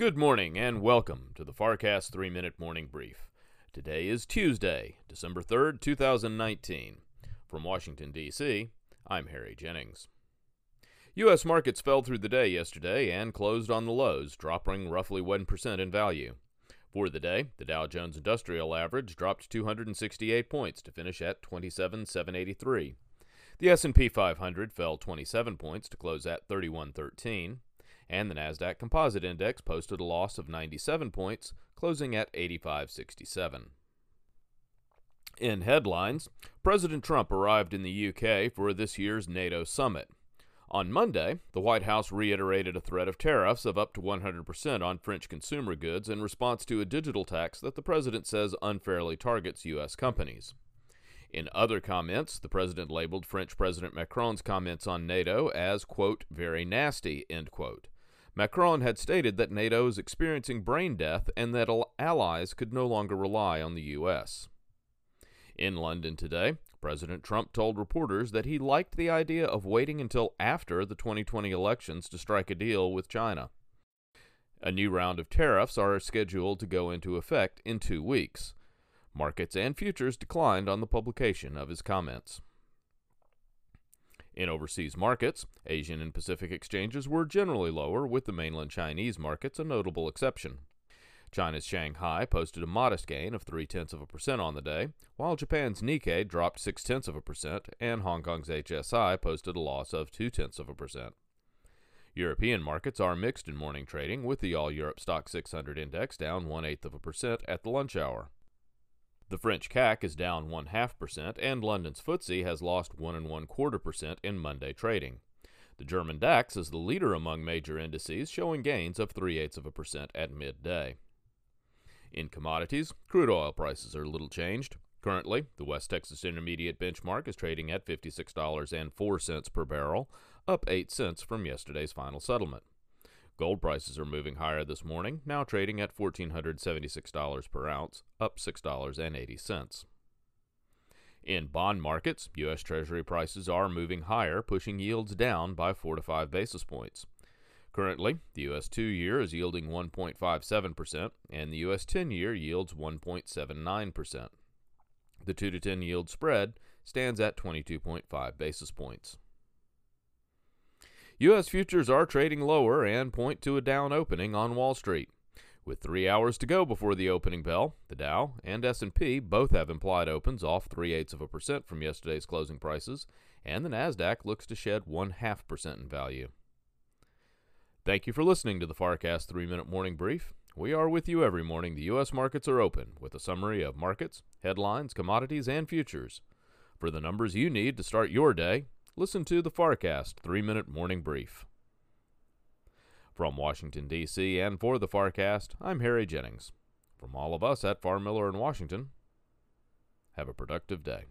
Good morning and welcome to the FarrCast 3 Minute Morning Brief. Today is Tuesday, December 3rd, 2019. From Washington, D.C., I'm Harry Jennings. U.S. markets fell through the day yesterday and closed on the lows, dropping roughly 1% in value. For the day, the Dow Jones Industrial Average dropped 268 points to finish at 27,783. The S&P 500 fell 27 points to close at 3113, and the Nasdaq Composite Index posted a loss of 97 points, closing at 8567. In headlines, President Trump arrived in the UK for this year's NATO summit. On Monday, the White House reiterated a threat of tariffs of up to 100% on French consumer goods in response to a digital tax that the president says unfairly targets U.S. companies. In other comments, the president labeled French President Macron's comments on NATO as, quote, very nasty, end quote. Macron had stated that NATO is experiencing brain death and that allies could no longer rely on the U.S. In London today, President Trump told reporters that he liked the idea of waiting until after the 2020 elections to strike a deal with China. A new round of tariffs are scheduled to go into effect in two weeks. Markets and futures declined on the publication of his comments. In overseas markets, Asian and Pacific exchanges were generally lower, with the mainland Chinese markets a notable exception. China's Shanghai posted a modest gain of three tenths of a percent on the day, while Japan's Nikkei dropped six tenths of a percent, and Hong Kong's HSI posted a loss of two tenths of a percent. European markets are mixed in morning trading, with the All Europe Stoxx 600 index down one eighth of a percent at the lunch hour. The French CAC is down one half percent, and London's FTSE has lost one and one quarter percent in Monday trading. The German DAX is the leader among major indices, showing gains of three eighths of a percent at midday. In commodities, crude oil prices are little changed. Currently, the West Texas Intermediate benchmark is trading at $56.04 per barrel, up 8 cents from yesterday's final settlement. Gold prices are moving higher this morning, now trading at $1,476 per ounce, up $6.80. In bond markets, U.S. Treasury prices are moving higher, pushing yields down by 4 to 5 basis points. Currently, the U.S. 2 year is yielding 1.57%, and the U.S. 10 year yields 1.79%. The 2 to 10 yield spread stands at 22.5 basis points. U.S. futures are trading lower and point to a down opening on Wall Street. With three hours to go before the opening bell, the Dow and S&P both have implied opens off three eighths of a percent from yesterday's closing prices, and the Nasdaq looks to shed one half percent in value. Thank you for listening to the FarrCast three minute morning brief. We are with you every morning. The U.S. markets are open with a summary of markets, headlines, commodities, and futures. For the numbers you need to start your day, listen to the FarrCast 3 Minute Morning Brief. From Washington, D.C., and for the FarrCast, I'm Harry Jennings. From all of us at Farr Miller in Washington, have a productive day.